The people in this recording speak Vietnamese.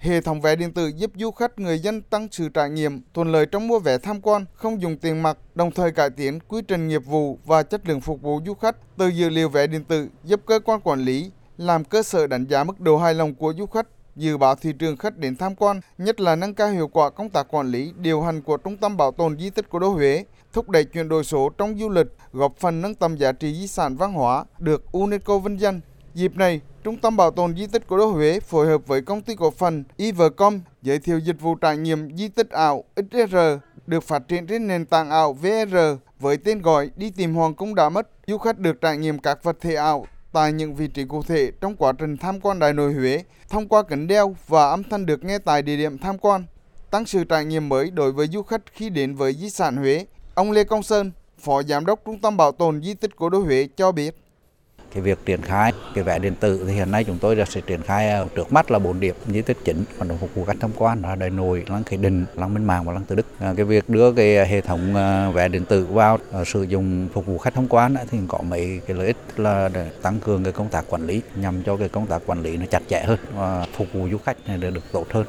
Hệ thống vé điện tử giúp du khách người dân tăng sự trải nghiệm, thuận lợi trong mua vé tham quan, không dùng tiền mặt, đồng thời cải tiến quy trình nghiệp vụ và chất lượng phục vụ du khách. Từ dữ liệu vé điện tử giúp cơ quan quản lý làm cơ sở đánh giá mức độ hài lòng của du khách, dự báo thị trường khách đến tham quan, nhất là nâng cao hiệu quả công tác quản lý, điều hành của Trung tâm Bảo tồn Di tích Cố đô Huế, thúc đẩy chuyển đổi số trong du lịch, góp phần nâng tầm giá trị di sản văn hóa được UNESCO vinh danh. Dịp này, Trung tâm Bảo tồn Di tích Cố đô Huế phối hợp với công ty cổ phần Ivcom giới thiệu dịch vụ trải nghiệm di tích ảo XR được phát triển trên nền tảng ảo VR với tên gọi đi tìm hoàng cung đã mất. Du khách được trải nghiệm các vật thể ảo tại những vị trí cụ thể trong quá trình tham quan Đại nội Huế thông qua kính đeo và âm thanh được nghe tại địa điểm tham quan, tăng sự trải nghiệm mới đối với du khách khi đến với di sản Huế. Ông Lê Công Sơn, Phó Giám đốc Trung tâm Bảo tồn Di tích Cố đô Huế cho biết cái việc triển khai cái vé điện tử thì hiện nay chúng tôi sẽ triển khai ờ, trước mắt là bốn điểm di tích chính hoạt động phục vụ khách tham quan là đại nội, lăng khải đình, lăng minh mạng và lăng từ đức. Ờ, cái việc đưa cái hệ thống ờ, vé điện tử vào sử dụng phục vụ khách tham quan thì có mấy cái lợi ích là để tăng cường cái công tác quản lý, nhằm cho cái công tác quản lý nó chặt chẽ hơn và phục vụ du khách này được tốt hơn.